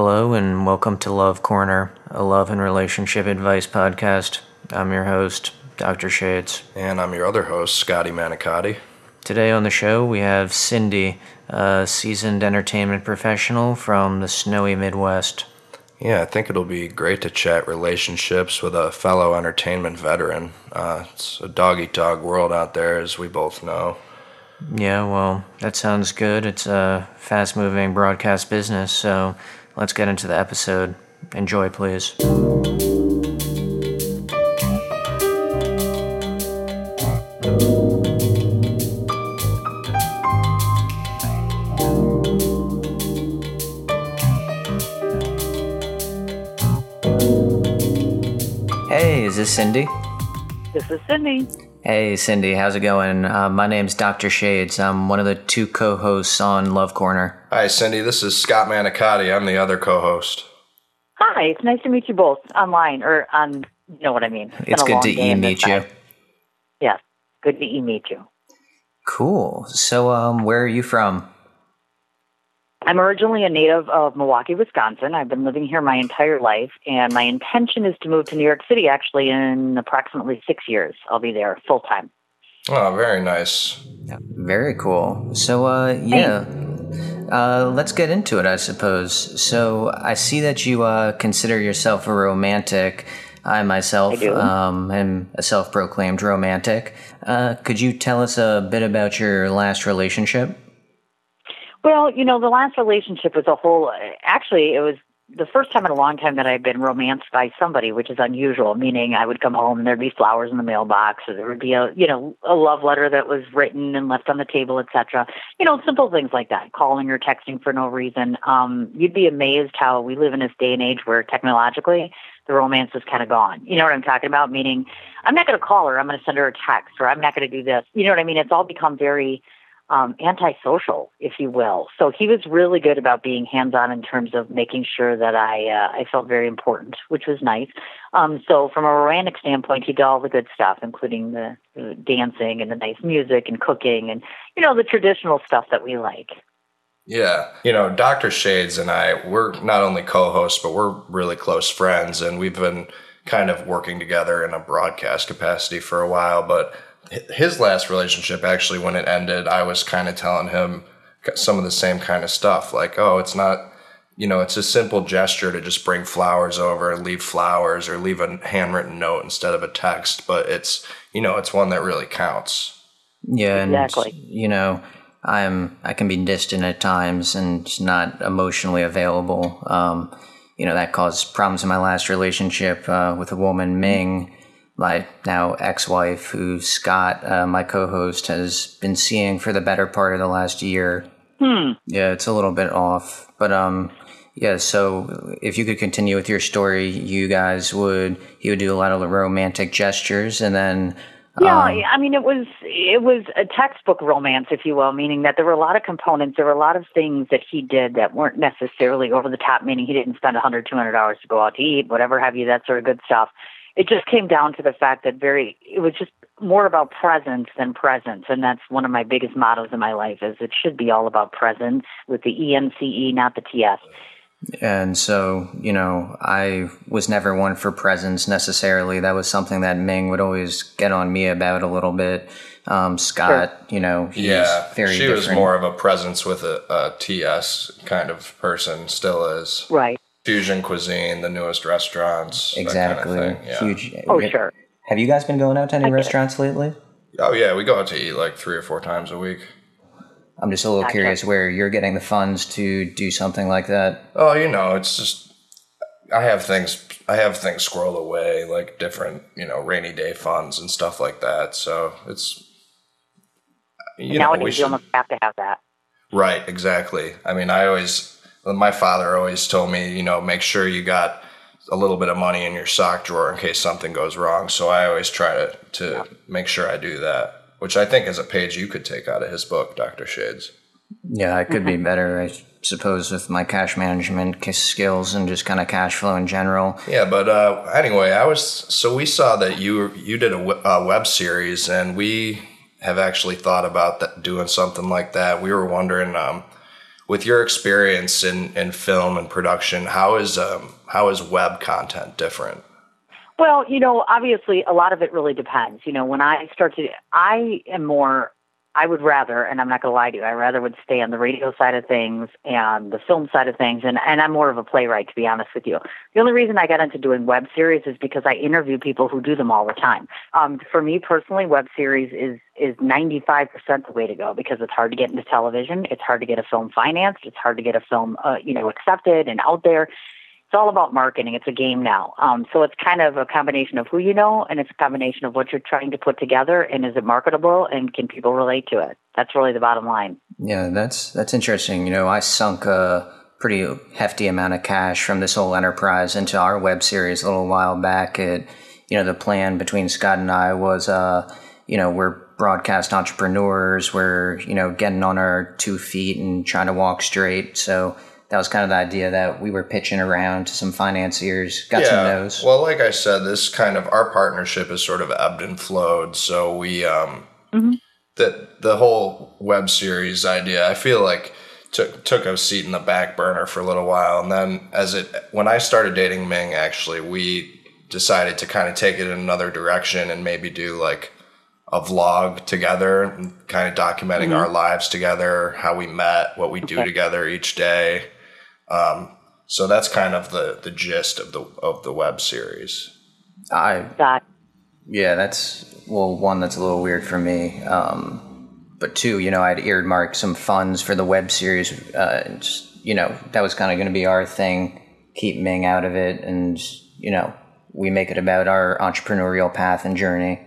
Hello, and welcome to Love Corner, a love and relationship advice podcast. I'm your host, Dr. Shades. And I'm your other host, Scotty Manicotti. Today on the show, we have Cindy, a seasoned entertainment professional from the snowy Midwest. Yeah, I think it'll be great to chat relationships with a fellow entertainment veteran. Uh, it's a dog eat dog world out there, as we both know. Yeah, well, that sounds good. It's a fast moving broadcast business, so let's get into the episode. Enjoy, please. Hey, is this Cindy? This is Cindy. Hey, Cindy, how's it going? Uh, my name's Dr. Shades. I'm one of the two co hosts on Love Corner. Hi, Cindy. This is Scott Manicotti. I'm the other co host. Hi, it's nice to meet you both online or on, you know what I mean. It's, good to e meet you. Yes, good to e meet you. Cool. So, um, where are you from? I'm originally a native of Milwaukee, Wisconsin. I've been living here my entire life, and my intention is to move to New York City actually in approximately six years. I'll be there full time. Oh, very nice. Very cool. So, uh, yeah. Uh, let's get into it, I suppose. So, I see that you uh, consider yourself a romantic. I myself I um, am a self proclaimed romantic. Uh, could you tell us a bit about your last relationship? Well, you know, the last relationship was a whole. Actually, it was the first time in a long time that I had been romanced by somebody, which is unusual. Meaning, I would come home and there'd be flowers in the mailbox, or there would be a, you know, a love letter that was written and left on the table, etc. You know, simple things like that, calling or texting for no reason. Um, you'd be amazed how we live in this day and age where technologically the romance is kind of gone. You know what I'm talking about? Meaning, I'm not going to call her. I'm going to send her a text, or I'm not going to do this. You know what I mean? It's all become very um, antisocial, if you will. So he was really good about being hands-on in terms of making sure that I uh, I felt very important, which was nice. Um, so from a romantic standpoint, he did all the good stuff, including the, the dancing and the nice music and cooking and you know the traditional stuff that we like. Yeah. You know, Dr. Shades and I, we're not only co hosts, but we're really close friends. And we've been kind of working together in a broadcast capacity for a while. But his last relationship, actually, when it ended, I was kind of telling him some of the same kind of stuff. Like, oh, it's not, you know, it's a simple gesture to just bring flowers over and leave flowers or leave a handwritten note instead of a text. But it's, you know, it's one that really counts. Yeah, and Exactly. you know, I'm I can be distant at times and not emotionally available. Um, you know, that caused problems in my last relationship uh, with a woman, Ming, my now ex-wife, who Scott, uh, my co-host, has been seeing for the better part of the last year. Hmm. Yeah, it's a little bit off, but um, yeah. So if you could continue with your story, you guys would he would do a lot of romantic gestures, and then Yeah, um, I mean, it was it was a textbook romance, if you will, meaning that there were a lot of components. There were a lot of things that he did that weren't necessarily over the top. Meaning he didn't spend a hundred, two hundred dollars to go out to eat, whatever have you, that sort of good stuff. It just came down to the fact that very it was just more about presence than presence, and that's one of my biggest mottos in my life. Is it should be all about presence with the E N C E, not the T S. And so, you know, I was never one for presence necessarily. That was something that Ming would always get on me about a little bit. Um, Scott, you know, he's Yeah. very she different. was more of a presence with a, a TS kind of person, still is. Right. Fusion cuisine, the newest restaurants. that kind of exactly thing, yeah. huge. Oh, sure. Have you guys been going out to any get it. restaurants lately? Oh, yeah. We go out to eat like three or four times a week. I'm just a little Gotcha. curious where you're getting the funds to do something like that. Oh, you know, it's just I have things I have things squirreled away, like different, you know, rainy day funds and stuff like that. So it's you know, Nowadays, we you should, almost have to have that. right, exactly. I mean, I always my father always told me, you know, make sure you got a little bit of money in your sock drawer in case something goes wrong. So I always try to to make sure I do that, which I think is a page you could take out of his book, Doctor Shades. Yeah, I could be better, I suppose, with my cash management skills and just kind of cash flow in general. Yeah, but uh, anyway, I was so we saw that you you did a, w- a web series, and we have actually thought about that, doing something like that. We were wondering, um, with your experience in, in film and production, how is um, how is web content different? Well, you know, obviously, a lot of it really depends. You know, when I start to, I am more I would rather, and I'm not going to lie to you, I rather would stay on the radio side of things and the film side of things, and, and I'm more of a playwright, to be honest with you. The only reason I got into doing web series is because I interview people who do them all the time. Um, for me personally, web series is is 95% the way to go because it's hard to get into television, it's hard to get a film financed, it's hard to get a film, uh, you know, accepted and out there it's all about marketing. It's a game now. Um, so it's kind of a combination of who you know, and it's a combination of what you're trying to put together, and is it marketable, and can people relate to it? That's really the bottom line. Yeah, that's that's interesting. You know, I sunk a pretty hefty amount of cash from this whole enterprise into our web series a little while back. It, you know, the plan between Scott and I was, uh, you know, we're broadcast entrepreneurs. We're you know getting on our two feet and trying to walk straight. So that was kind of the idea that we were pitching around to some financiers, got yeah. some no's. Well, like I said, this kind of our partnership is sort of ebbed and flowed. So we um mm-hmm. the the whole web series idea, I feel like took took a seat in the back burner for a little while, and then as it when I started dating Ming, actually, we decided to kind of take it in another direction and maybe do like a vlog together, kind of documenting mm-hmm. our lives together, how we met, what we okay. do together each day. Um, so that's kind of the the gist of the of the web series. I that yeah, that's well one that's a little weird for me. Um, but two, you know, I'd earmarked some funds for the web series. Uh, just, you know, that was kind of going to be our thing. Keep Ming out of it, and you know, we make it about our entrepreneurial path and journey.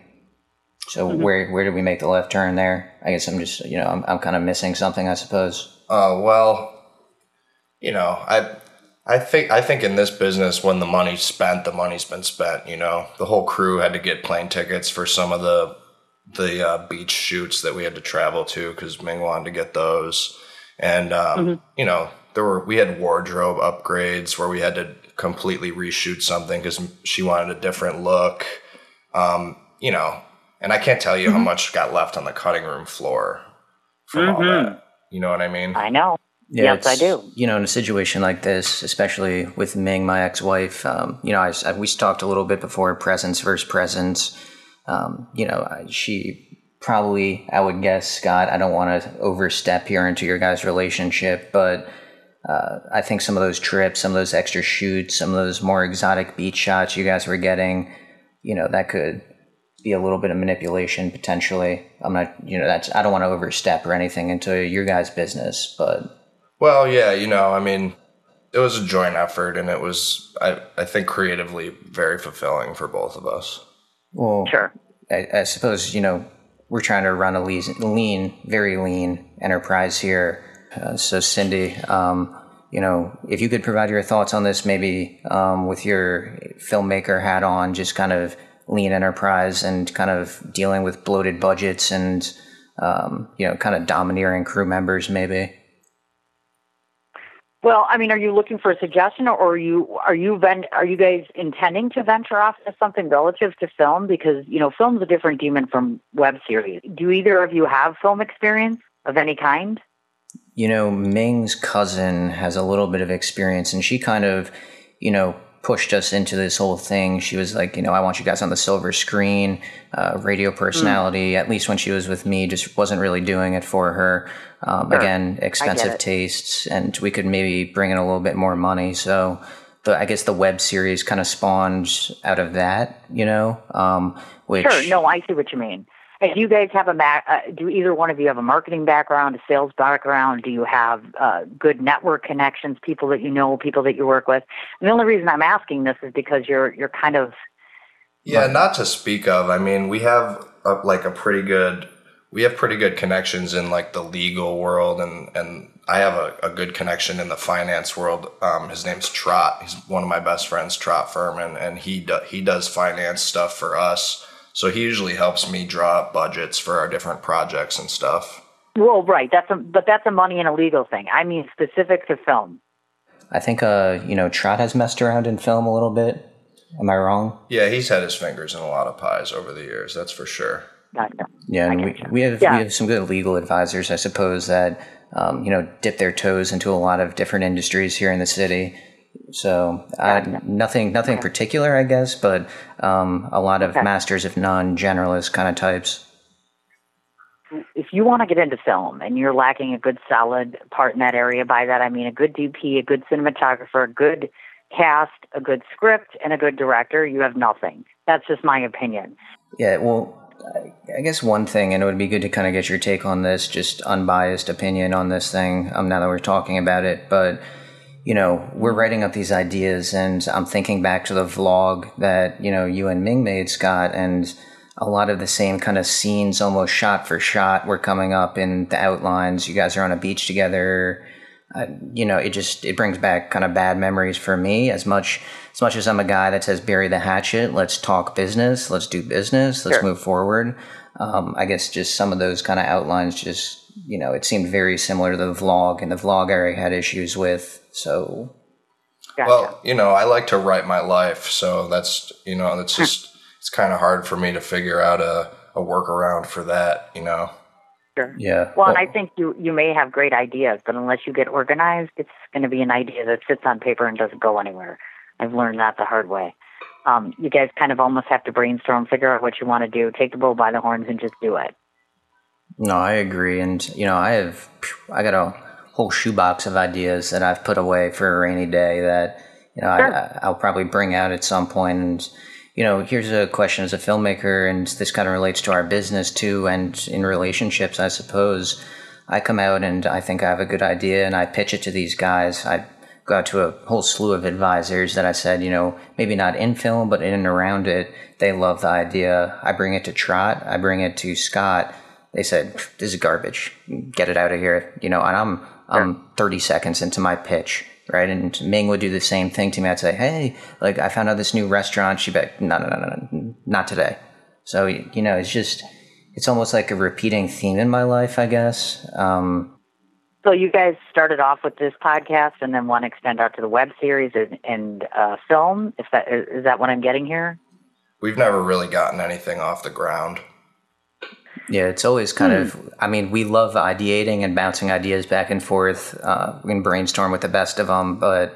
So mm-hmm. where where did we make the left turn there? I guess I'm just you know I'm I'm kind of missing something, I suppose. Uh, well, you know, I I think I think in this business when the money's spent, the money's been spent. You know, the whole crew had to get plane tickets for some of the the uh, beach shoots that we had to travel to because Ming wanted to get those, and um, mm-hmm. you know there were we had wardrobe upgrades where we had to completely reshoot something because she wanted a different look. Um, you know, and I can't tell you mm-hmm. how much got left on the cutting room floor from mm-hmm. all that. You know what I mean? I know. Yeah, yes, I do. You know, in a situation like this, especially with Ming, my ex-wife, um, you know, I, I, we talked a little bit before presence versus presence. Um, you know, she probably, I would guess, Scott. I don't want to overstep here into your guys' relationship, but uh, I think some of those trips, some of those extra shoots, some of those more exotic beach shots you guys were getting, you know, that could be a little bit of manipulation potentially. I'm not, you know, that's I don't want to overstep or anything into your guys' business, but well, yeah, you know, I mean, it was a joint effort, and it was, I, I think, creatively very fulfilling for both of us. Well, sure. I, I suppose you know we're trying to run a lean, lean very lean enterprise here. Uh, so, Cindy, um, you know, if you could provide your thoughts on this, maybe um, with your filmmaker hat on, just kind of lean enterprise and kind of dealing with bloated budgets and um, you know, kind of domineering crew members, maybe. Well, I mean, are you looking for a suggestion, or are you are you are you guys intending to venture off into something relative to film? Because you know, film's a different demon from web series. Do either of you have film experience of any kind? You know, Ming's cousin has a little bit of experience, and she kind of, you know, pushed us into this whole thing. She was like, you know, I want you guys on the silver screen, uh, radio personality. Mm. At least when she was with me, just wasn't really doing it for her. Um, sure. Again, expensive tastes, and we could maybe bring in a little bit more money. So, the, I guess the web series kind of spawned out of that, you know. Um, which sure, no, I see what you mean. Do you guys have a ma- uh, do either one of you have a marketing background, a sales background? Do you have uh, good network connections, people that you know, people that you work with? And the only reason I'm asking this is because you're you're kind of yeah, not to speak of. I mean, we have a, like a pretty good we have pretty good connections in like the legal world and and I have a, a good connection in the finance world. Um, his name's Trot. He's one of my best friends, Trot Furman, and he do, he does finance stuff for us. So he usually helps me draw up budgets for our different projects and stuff. Well, right. That's a but that's a money and a legal thing. I mean, specific to film. I think uh, you know, Trot has messed around in film a little bit. Am I wrong? Yeah, he's had his fingers in a lot of pies over the years. That's for sure. Gotcha. Yeah, and we, we have Yeah. we have some good legal advisors, I suppose, that um, you know dip their toes into a lot of different industries here in the city. So I, nothing nothing particular, I guess, but um, a lot of Okay. masters of non-generalist kind of types. if you want to get into film and you're lacking a good solid part in that area, by that I mean a good DP, a good cinematographer, a good cast, a good script, and a good director, you have nothing. That's just my opinion. Yeah, well, I- I guess one thing, and it would be good to kind of get your take on this, just unbiased opinion on this thing. Um, now that we're talking about it, but you know, we're writing up these ideas, and I'm thinking back to the vlog that you know you and Ming made, Scott, and a lot of the same kind of scenes, almost shot for shot, were coming up in the outlines. You guys are on a beach together. Uh, you know, it just it brings back kind of bad memories for me. As much as much as I'm a guy that says bury the hatchet, let's talk business, let's do business, let's Sure. move forward. Um, I guess just some of those kind of outlines, just you know, it seemed very similar to the vlog, and the vlog I had issues with. So Gotcha. Well, you know, I like to write my life, so that's you know, that's just it's kind of hard for me to figure out a, a workaround for that. You know. sure. yeah. Well, and I think you you may have great ideas, but unless you get organized, it's going to be an idea that sits on paper and doesn't go anywhere. I've learned that the hard way. Um, you guys kind of almost have to brainstorm, figure out what you want to do, take the bull by the horns, and just do it. No, I agree, and you know, I have I got a whole shoebox of ideas that I've put away for a rainy day that you know Sure. I, I'll probably bring out at some point. And you know, here's a question as a filmmaker, and this kind of relates to our business too, and in relationships, I suppose. I come out and I think I have a good idea, and I pitch it to these guys. I go out to a whole slew of advisors that I said, you know, maybe not in film, but in and around it. They love the idea. I bring it to Trot. I bring it to Scott they said this is garbage get it out of here you know and i'm i'm 30 seconds into my pitch right and ming would do the same thing to me i'd say hey like i found out this new restaurant she'd be like no no no no no not today so you know it's just it's almost like a repeating theme in my life i guess um So you guys started off with this podcast, and then want to extend out to the web series and, and uh, film. If that is is that what I'm getting here? We've never really gotten anything off the ground. Yeah, it's always kind of. I mean, we love ideating and bouncing ideas back and forth. Uh, we can brainstorm with the best of them, but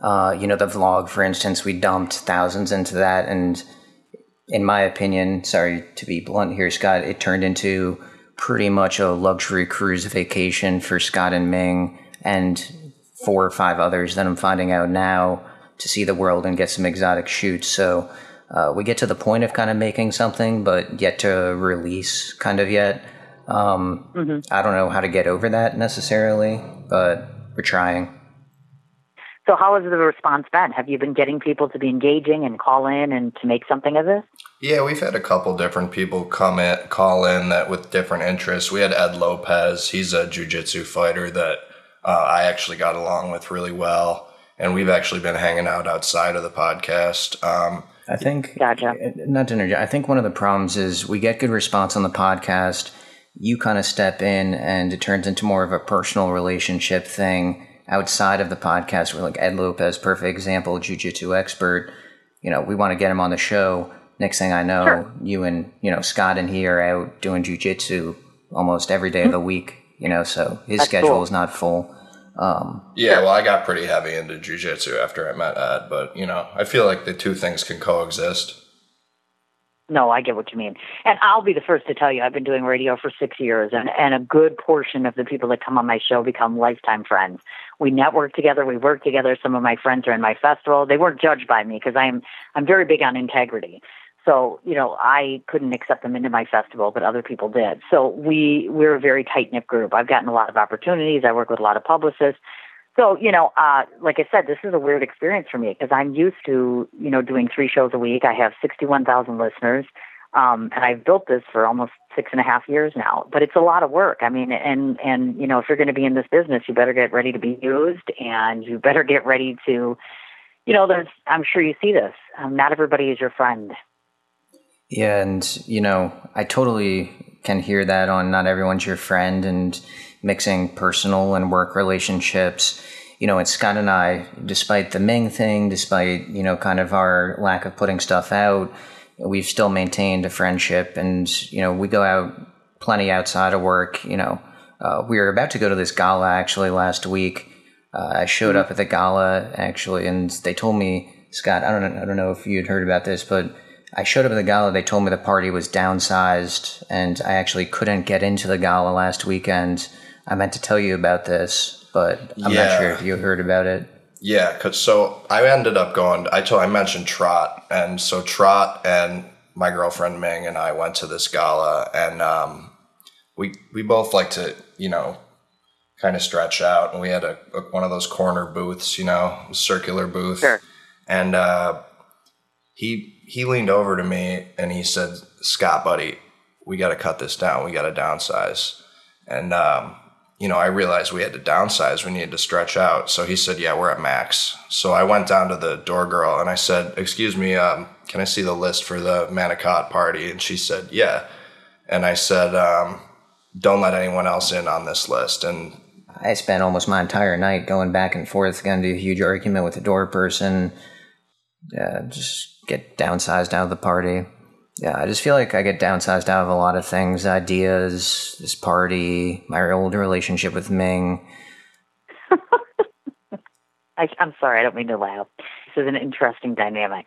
uh, you know, the vlog, for instance, we dumped thousands into that, and in my opinion, sorry to be blunt here, Scott, it turned into pretty much a luxury cruise vacation for Scott and Ming and four or five others that I'm finding out now to see the world and get some exotic shoots. So uh, we get to the point of kind of making something, but yet to release kind of yet. Um, I don't know how to get over that necessarily, but we're trying. So how has the response been? Have you been getting people to be engaging and call in and to make something of this? Yeah, we've had a couple different people come in, call in that with different interests. We had Ed Lopez. He's a jujitsu fighter that uh, I actually got along with really well, and we've actually been hanging out outside of the podcast. Um, I think, Gotcha. Eh, not to interject, I think one of the problems is we get good response on the podcast. You kind of step in and it turns into more of a personal relationship thing outside of the podcast. We're like Ed Lopez, perfect example, jujitsu expert. You know, we want to get him on the show. Next thing I know, Sure. you and, you know, Scott and he are out doing jujitsu almost every day of the mm-hmm. week, you know, so his That's schedule cool. is not full. Um, yeah, well, I got pretty heavy into jujitsu after I met Ed, but you know, I feel like the two things can coexist. No, I get what you mean. And I'll be the first to tell you, I've been doing radio for six years, and, and a good portion of the people that come on my show become lifetime friends. We network together, we work together. Some of my friends are in my festival. They weren't judged by me because I'm I'm very big on integrity. So you know, I couldn't accept them into my festival, but other people did. So we we're a very tight knit group. I've gotten a lot of opportunities. I work with a lot of publicists. So, you know, uh, like I said, this is a weird experience for me because I'm used to, you know, doing three shows a week. I have 61,000 listeners. Um, and I've built this for almost six and a half years now, but it's a lot of work. I mean, and, and, you know, if you're going to be in this business, you better get ready to be used and you better get ready to, you know, there's, I'm sure you see this. Um, not everybody is your friend. Yeah, and you know, I totally can hear that on not everyone's your friend and mixing personal and work relationships. You know, and Scott and I, despite the Ming thing, despite, you know, kind of our lack of putting stuff out, we've still maintained a friendship, and you know, we go out plenty outside of work. You know, uh, we were about to go to this gala actually last week. Uh, I showed up at the gala actually, and they told me, Scott, I don't know, I don't know if you had heard about this, but I showed up at the gala. They told me the party was downsized, and I actually couldn't get into the gala last weekend. I meant to tell you about this, but I'm Yeah. not sure if you heard about it. Yeah, cause so I ended up going. I told I mentioned Trot, and so Trot and my girlfriend Ming and I went to this gala, and um, we we both like to you know kind of stretch out, and we had a, a one of those corner booths, you know, circular booth, Sure. and uh, he he leaned over to me and he said, "Scott, buddy, we got to cut this down. We got to downsize," and um, you know, I realized we had to downsize. We needed to stretch out. So he said, "Yeah, we're at max." So I went down to the door girl and I said, "Excuse me, um, can I see the list for the Manicotti party?" And she said, "Yeah." And I said, um, "Don't let anyone else in on this list." And I spent almost my entire night going back and forth, got into a huge argument with the door person. Yeah, just get downsized out of the party. Yeah, I just feel like I get downsized out of a lot of things, ideas, this party, my old relationship with Ming. I, I'm sorry, I don't mean to laugh. This is an interesting dynamic.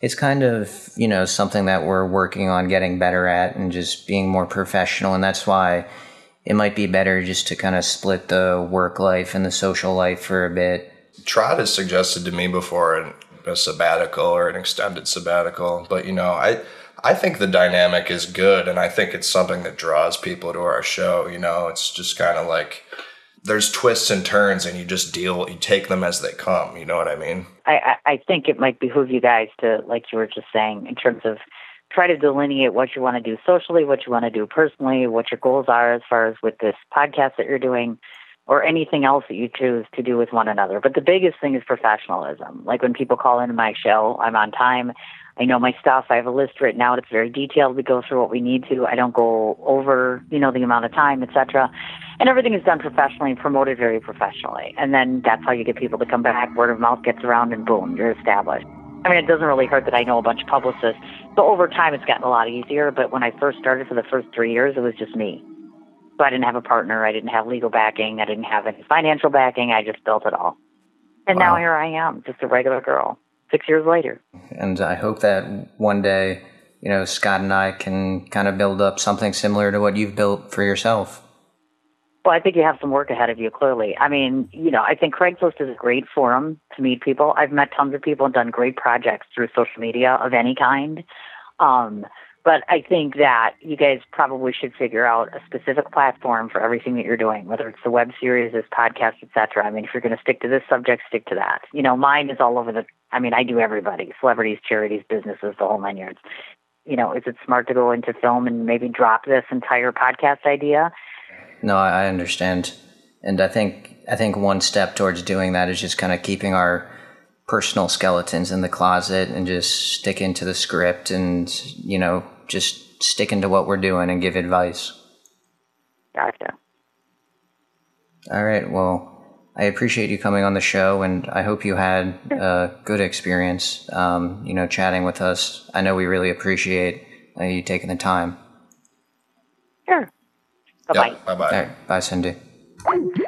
It's kind of, you know, something that we're working on getting better at and just being more professional. And that's why it might be better just to kind of split the work life and the social life for a bit. Trot has suggested to me before an, a sabbatical or an extended sabbatical, but you know, I I think the dynamic is good, and I think it's something that draws people to our show. You know, it's just kind of like there's twists and turns, and you just deal, you take them as they come. You know what I mean? I, I, think it might behoove you guys to, like you were just saying, in terms of try to delineate what you want to do socially, what you want to do personally, what your goals are as far as with this podcast that you're doing, or anything else that you choose to do with one another. But the biggest thing is professionalism. Like when people call into my show, I'm on time. I know my stuff. I have a list written out. It's very detailed. We go through what we need to. I don't go over, you know, the amount of time, etc. And everything is done professionally and promoted very professionally. And then that's how you get people to come back. Word of mouth gets around, and boom, you're established. I mean, it doesn't really hurt that I know a bunch of publicists. So over time, it's gotten a lot easier. But when I first started for the first three years, it was just me. So I didn't have a partner. I didn't have legal backing. I didn't have any financial backing. I just built it all. And now here I am, just a regular girl, six years later. And I hope that one day, you know, Scott and I can kind of build up something similar to what you've built for yourself. Well, I think you have some work ahead of you, clearly. I mean, you know, I think Craigslist is a great forum to meet people. I've met tons of people and done great projects through social media of any kind. Um, but I think that you guys probably should figure out a specific platform for everything that you're doing, whether it's the web series, this podcast, etc. I mean, if you're going to stick to this subject, stick to that. You know, mine is all over the. I mean, I do everybody: celebrities, charities, businesses, the whole nine yards. You know, is it smart to go into film and maybe drop this entire podcast idea? No, I understand, and I think I think one step towards doing that is just kind of keeping our personal skeletons in the closet and just sticking to the script, and you know, just sticking to what we're doing and give advice. Gotcha. All right. Well, I appreciate you coming on the show, and I hope you had a good experience. Um, you know, chatting with us. I know we really appreciate uh, you taking the time. Sure. Bye bye. Bye bye. All right. Bye, Cindy.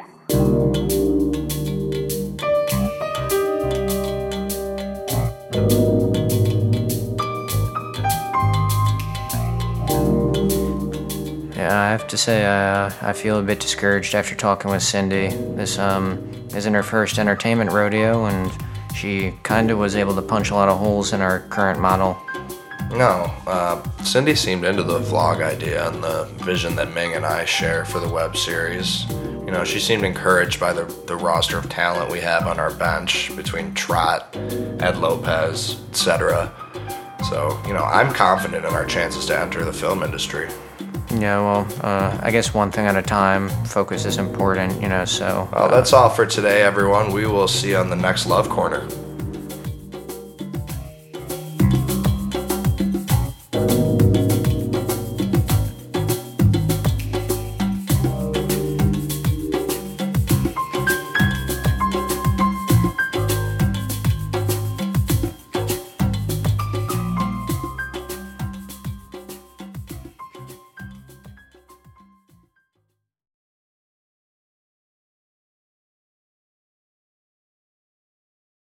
have to say, uh, I feel a bit discouraged after talking with Cindy. This um, isn't her first entertainment rodeo, and she kind of was able to punch a lot of holes in our current model. No, uh, Cindy seemed into the vlog idea and the vision that Ming and I share for the web series. You know, she seemed encouraged by the, the roster of talent we have on our bench between Trot, Ed Lopez, etc. So, you know, I'm confident in our chances to enter the film industry. Yeah, well, uh, I guess one thing at a time. Focus is important, you know, so. Well, that's all for today, everyone. We will see you on the next Love Corner.